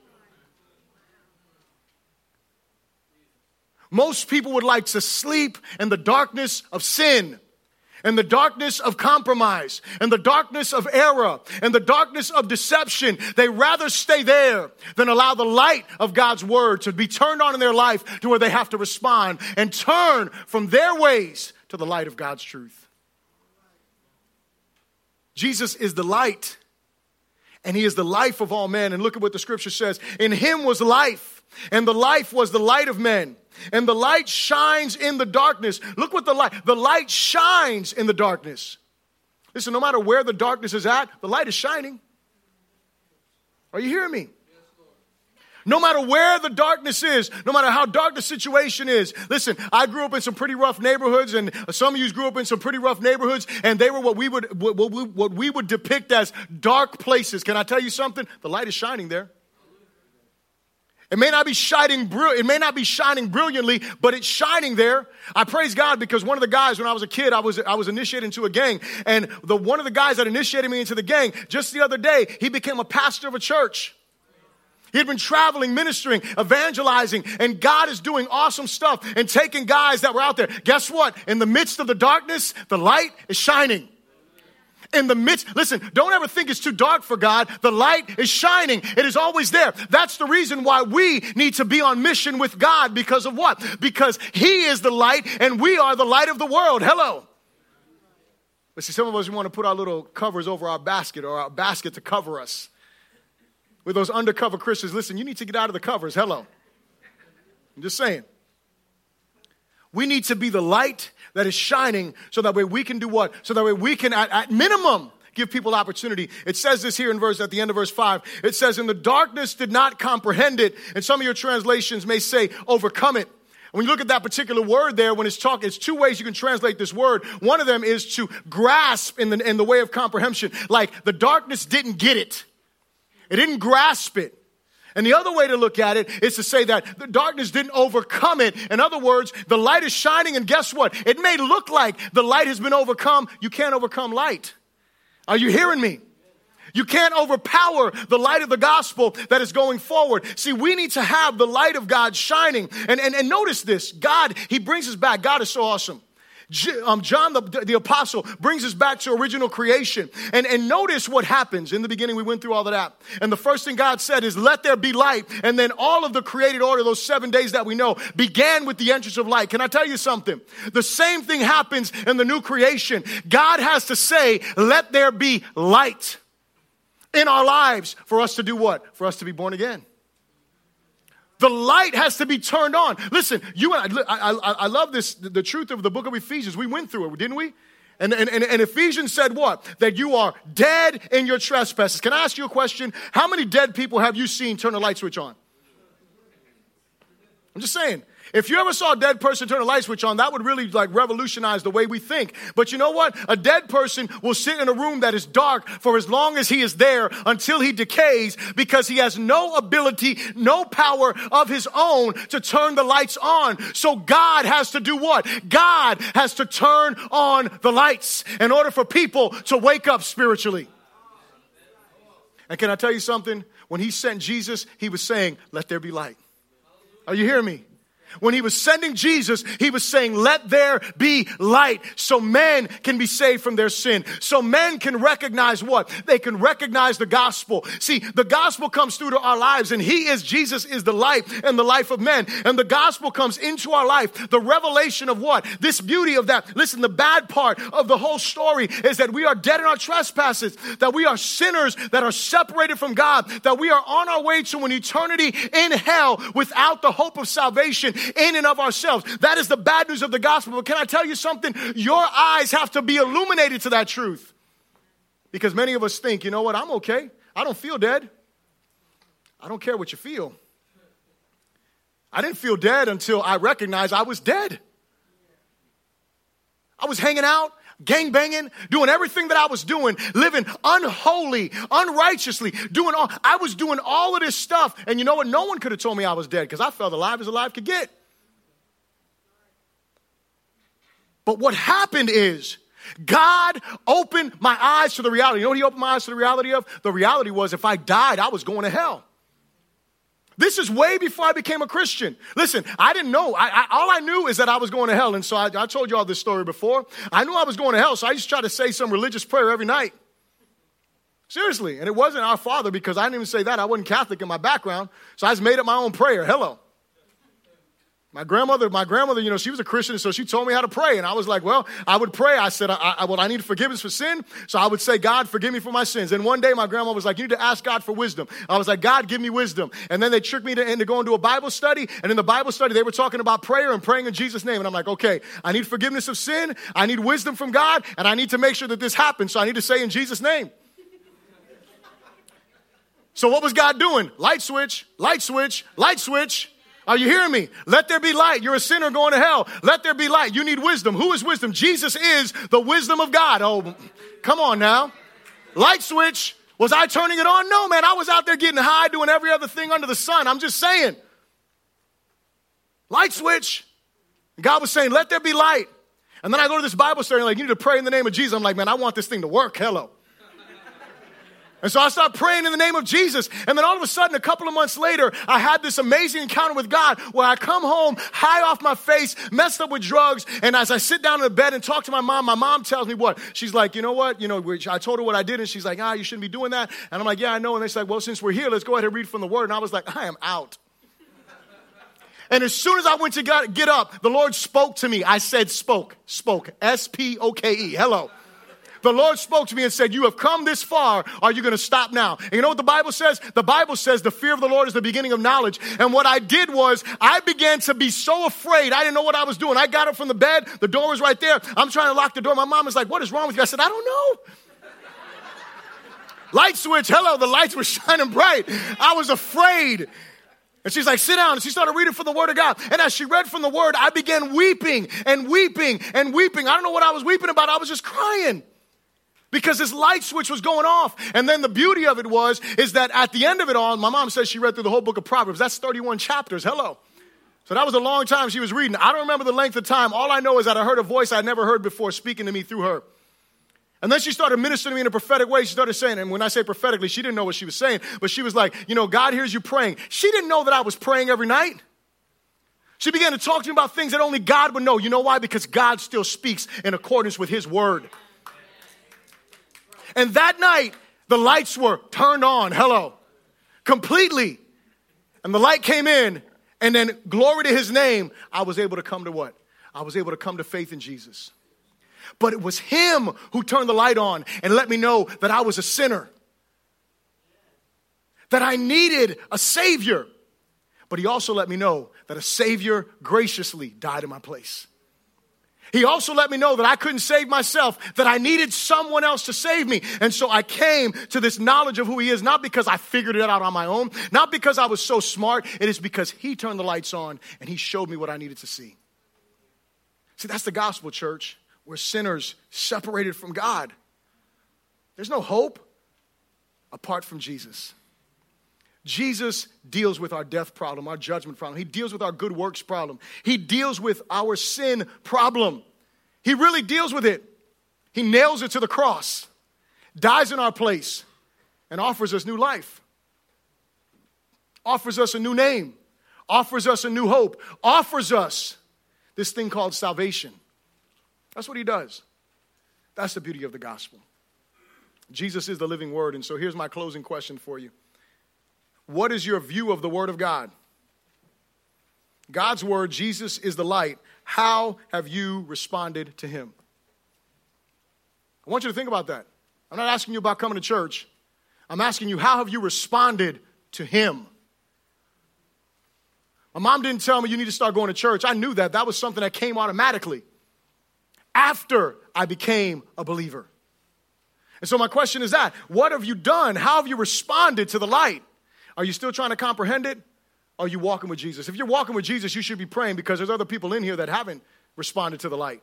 Most people would like to sleep in the darkness of sin and the darkness of compromise and the darkness of error and the darkness of deception. They rather stay there than allow the light of God's word to be turned on in their life to where they have to respond and turn from their ways to the light of God's truth. Jesus is the light and he is the life of all men. And look at what the scripture says. In him was life and the life was the light of men. And the light shines in the darkness. Look what the light, the light shines in the darkness. Listen, no matter where the darkness is at, the light is shining. Are you hearing me? No matter where the darkness is, no matter how dark the situation is. Listen, I grew up in some pretty rough neighborhoods, and some of you grew up in some pretty rough neighborhoods, and they were what we would what we, what we would depict as dark places. Can I tell you something? The light is shining there. It may not be shining it may not be shining brilliantly, but it's shining there. I praise God because one of the guys when I was a kid, I was I was initiated into a gang, and the one of the guys that initiated me into the gang just the other day, he became a pastor of a church. He had been traveling, ministering, evangelizing, and God is doing awesome stuff and taking guys that were out there. Guess what? In the midst of the darkness, the light is shining. In the midst, listen, don't ever think it's too dark for God. The light is shining. It is always there. That's the reason why we need to be on mission with God because of what? Because He is the light and we are the light of the world. Hello. But see, some of us we want to put our little covers over our basket or our basket to cover us with those undercover Christians. Listen, you need to get out of the covers. Hello. I'm just saying. We need to be the light that is shining so that way we can do what? So that way we can, at, at minimum, give people opportunity. It says this here in verse, at the end of verse five. It says, in the darkness did not comprehend it. And some of your translations may say, overcome it. When you look at that particular word there, when it's talking, it's two ways you can translate this word. One of them is to grasp in the, in the way of comprehension. Like the darkness didn't get it. It didn't grasp it. And the other way to look at it is to say that the darkness didn't overcome it. In other words, the light is shining, and guess what? It may look like the light has been overcome. You can't overcome light. Are you hearing me? You can't overpower the light of the gospel that is going forward. See, we need to have the light of God shining. And, and, and notice this God, He brings us back. God is so awesome. Um, John the, the apostle brings us back to original creation. And, and notice what happens. In the beginning, we went through all of that. And the first thing God said is, let there be light. And then all of the created order, those seven days that we know, began with the entrance of light. Can I tell you something? The same thing happens in the new creation. God has to say, let there be light in our lives for us to do what? For us to be born again. The light has to be turned on. Listen, you and I, I, I, I love this, the truth of the book of Ephesians. We went through it, didn't we? And, and, and, Ephesians said what? That you are dead in your trespasses. Can I ask you a question? How many dead people have you seen turn a light switch on? I'm just saying. If you ever saw a dead person turn a light switch on, that would really like revolutionize the way we think. But you know what? A dead person will sit in a room that is dark for as long as he is there until he decays because he has no ability, no power of his own to turn the lights on. So God has to do what? God has to turn on the lights in order for people to wake up spiritually. And can I tell you something? When he sent Jesus, he was saying, Let there be light. Are you hearing me? When he was sending Jesus, he was saying, let there be light so men can be saved from their sin. So men can recognize what? They can recognize the gospel. See, the gospel comes through to our lives and he is, Jesus is the light and the life of men. And the gospel comes into our life. The revelation of what? This beauty of that. Listen, the bad part of the whole story is that we are dead in our trespasses, that we are sinners that are separated from God, that we are on our way to an eternity in hell without the hope of salvation in and of ourselves. That is the bad news of the gospel. But can I tell you something? Your eyes have to be illuminated to that truth. Because many of us think, you know what, I'm okay. I don't feel dead. I don't care what you feel. I didn't feel dead until I recognized I was dead. I was hanging out, gang banging, doing everything that I was doing, living unholy, unrighteously, doing all, I was doing all of this stuff. And you know what? No one could have told me I was dead because I felt alive as alive could get. But what happened is God opened my eyes to the reality. You know what He opened my eyes to the reality of? The reality was if I died, I was going to hell. This is way before I became a Christian. Listen, I didn't know. I, I, all I knew is that I was going to hell. And so I, I told you all this story before. I knew I was going to hell, so I just tried to say some religious prayer every night. Seriously. And it wasn't our Father because I didn't even say that. I wasn't Catholic in my background. So I just made up my own prayer. Hello. My grandmother, my grandmother, you know, she was a Christian, so she told me how to pray. And I was like, well, I would pray. I said, I, I, well, I need forgiveness for sin. So I would say, God, forgive me for my sins. And one day my grandma was like, you need to ask God for wisdom. I was like, God, give me wisdom. And then they tricked me to, into going to a Bible study. And in the Bible study, they were talking about prayer and praying in Jesus' name. And I'm like, okay, I need forgiveness of sin. I need wisdom from God. And I need to make sure that this happens. So I need to say in Jesus' name. So what was God doing? Light switch, light switch, light switch. Are you hearing me? Let there be light. You're a sinner going to hell. Let there be light. You need wisdom. Who is wisdom? Jesus is the wisdom of God. Oh, come on now. Light switch. Was I turning it on? No, man. I was out there getting high, doing every other thing under the sun. I'm just saying. Light switch. God was saying, let there be light. And then I go to this Bible study, like, you need to pray in the name of Jesus. I'm like, man, I want this thing to work. Hello. And so I start praying in the name of Jesus. And then all of a sudden, a couple of months later, I had this amazing encounter with God where I come home high off my face, messed up with drugs. And as I sit down in the bed and talk to my mom, my mom tells me what? She's like, you know what? You know, I told her what I did. And she's like, ah, you shouldn't be doing that. And I'm like, yeah, I know. And they're like, well, since we're here, let's go ahead and read from the word. And I was like, I am out. And as soon as I went to get up, the Lord spoke to me. I said, spoke, spoke, S P O K E. Hello the Lord spoke to me and said, You have come this far. Are you going to stop now? And you know what the Bible says? The Bible says the fear of the Lord is the beginning of knowledge. And what I did was I began to be so afraid. I didn't know what I was doing. I got up from the bed. The door was right there. I'm trying to lock the door. My mom was like, What is wrong with you? I said, I don't know. Light switch. Hello. The lights were shining bright. I was afraid. And she's like, sit down. And she started reading from the Word of God. And as she read from the Word, I began weeping and weeping and weeping. I don't know what I was weeping about. I was just crying because this light switch was going off. And then the beauty of it was, is that at the end of it all, my mom says she read through the whole book of Proverbs. That's 31 chapters. Hello. So that was a long time she was reading. I don't remember the length of time. All I know is that I heard a voice I'd never heard before speaking to me through her. And then she started ministering to me in a prophetic way. She started saying, and when I say prophetically, she didn't know what she was saying, but she was like, you know, God hears you praying. She didn't know that I was praying every night. She began to talk to me about things that only God would know. You know why? Because God still speaks in accordance with His word. And that night, the lights were turned on. Hello. Completely. And the light came in, and then glory to his name, I was able to come to what? I was able to come to faith in Jesus. But it was him who turned the light on and let me know that I was a sinner, that I needed a Savior. But he also let me know that a Savior graciously died in my place. He also let me know that I couldn't save myself, that I needed someone else to save me. And so I came to this knowledge of who He is, not because I figured it out on my own, not because I was so smart. It is because He turned the lights on and He showed me what I needed to see. See, that's the gospel, church. We're sinners separated from God. There's no hope apart from Jesus. Jesus deals with our death problem, our judgment problem. He deals with our good works problem. He deals with our sin problem. He really deals with it. He nails it to the cross, dies in our place, and offers us new life, offers us a new name, offers us a new hope, offers us this thing called salvation. That's what he does. That's the beauty of the gospel. Jesus is the living word. And so here's my closing question for you. What is your view of the Word of God? God's Word, Jesus is the light. How have you responded to Him? I want you to think about that. I'm not asking you about coming to church. I'm asking you, how have you responded to Him? My mom didn't tell me you need to start going to church. I knew that. That was something that came automatically after I became a believer. And so, my question is that what have you done? How have you responded to the light? Are you still trying to comprehend it? Are you walking with Jesus? If you're walking with Jesus, you should be praying because there's other people in here that haven't responded to the light.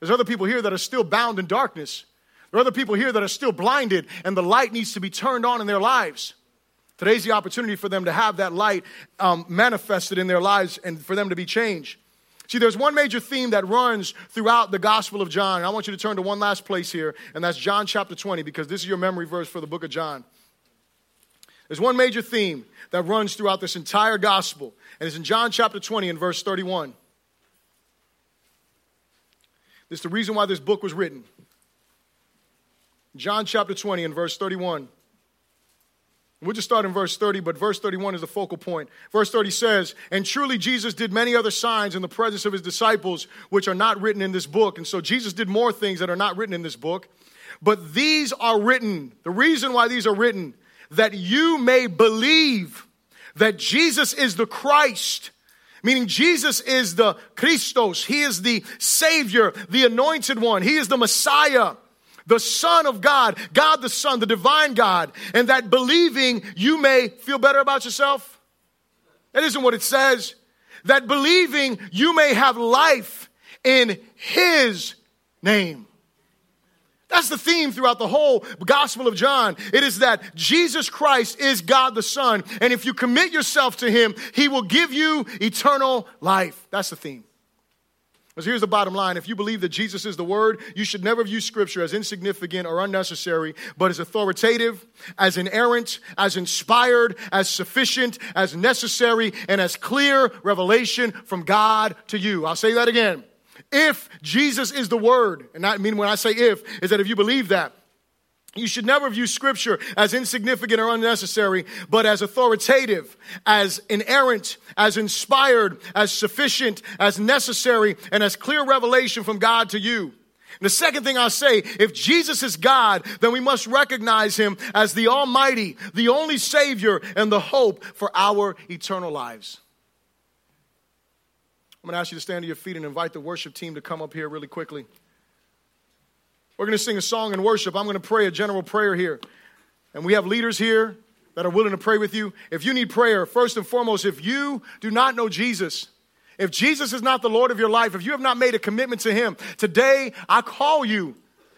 There's other people here that are still bound in darkness. There are other people here that are still blinded, and the light needs to be turned on in their lives. Today's the opportunity for them to have that light um, manifested in their lives and for them to be changed. See, there's one major theme that runs throughout the Gospel of John. And I want you to turn to one last place here, and that's John chapter 20, because this is your memory verse for the book of John. There's one major theme that runs throughout this entire gospel, and it's in John chapter 20 and verse 31. This is the reason why this book was written. John chapter 20 and verse 31. We'll just start in verse 30, but verse 31 is the focal point. Verse 30 says, And truly Jesus did many other signs in the presence of his disciples, which are not written in this book. And so Jesus did more things that are not written in this book. But these are written. The reason why these are written, that you may believe that Jesus is the Christ, meaning Jesus is the Christos. He is the Savior, the anointed one. He is the Messiah the Son of God, God the Son, the divine God, and that believing you may feel better about yourself? That isn't what it says. That believing you may have life in His name. That's the theme throughout the whole Gospel of John. It is that Jesus Christ is God the Son, and if you commit yourself to Him, He will give you eternal life. That's the theme. Because here's the bottom line if you believe that Jesus is the Word, you should never view Scripture as insignificant or unnecessary, but as authoritative, as inerrant, as inspired, as sufficient, as necessary, and as clear revelation from God to you. I'll say that again. If Jesus is the Word, and I mean when I say if, is that if you believe that, you should never view scripture as insignificant or unnecessary, but as authoritative, as inerrant, as inspired, as sufficient, as necessary, and as clear revelation from God to you. And the second thing I'll say, if Jesus is God, then we must recognize him as the Almighty, the only Savior, and the hope for our eternal lives. I'm going to ask you to stand to your feet and invite the worship team to come up here really quickly. We're going to sing a song and worship. I'm going to pray a general prayer here. And we have leaders here that are willing to pray with you. If you need prayer, first and foremost, if you do not know Jesus, if Jesus is not the Lord of your life, if you have not made a commitment to Him, today I call you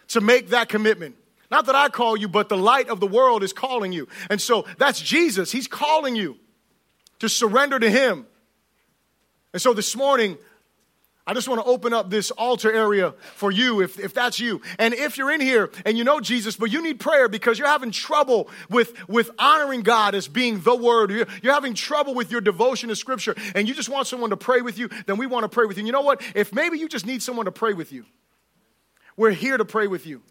to make that commitment. Not that I call you, but the light of the world is calling you. And so that's Jesus. He's calling you to surrender to Him. And so this morning, I just want to open up this altar area for you if, if that's you. And if you're in here and you know Jesus, but you need prayer because you're having trouble with, with honoring God as being the word, you're, having trouble with your devotion to scripture, and you just want someone to pray with you, then we want to pray with you. And you know what? If maybe you just need someone to pray with you, we're here to pray with you.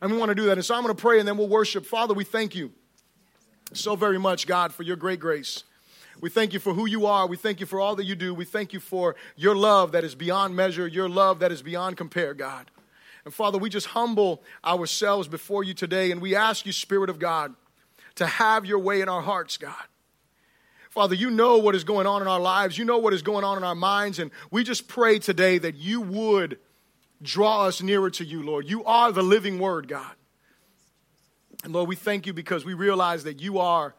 And we want to do that. And so I'm going to pray and then we'll worship. Father, we thank you so very much, God, for your great grace. We thank you for who you are. We thank you for all that you do. We thank you for your love that is beyond measure, your love that is beyond compare, God. And Father, we just humble ourselves before you today and we ask you, Spirit of God, to have your way in our hearts, God. Father, you know what is going on in our lives. You know what is going on in our minds. And we just pray today that you would draw us nearer to you, Lord. You are the living word, God. And Lord, we thank you because we realize that you are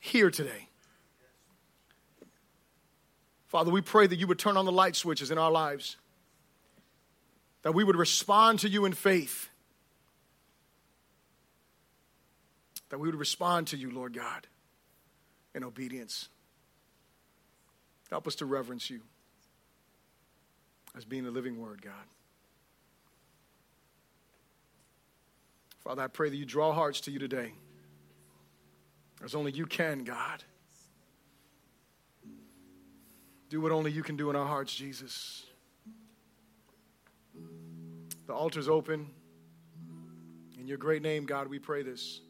here today. Father, we pray that you would turn on the light switches in our lives, that we would respond to you in faith, that we would respond to you, Lord God, in obedience. Help us to reverence you as being the living word, God. Father, I pray that you draw hearts to you today, as only you can, God. Do what only you can do in our hearts, Jesus. The altar's open. In your great name, God, we pray this.